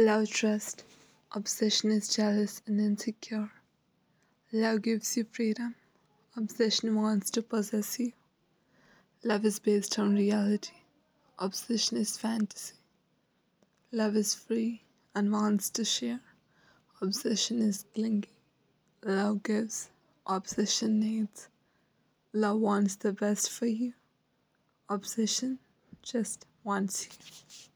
Love trust. Obsession is jealous and insecure. Love gives you freedom. Obsession wants to possess you. Love is based on reality. Obsession is fantasy. Love is free and wants to share. Obsession is clingy. Love gives. Obsession needs. Love wants the best for you. Obsession just wants you.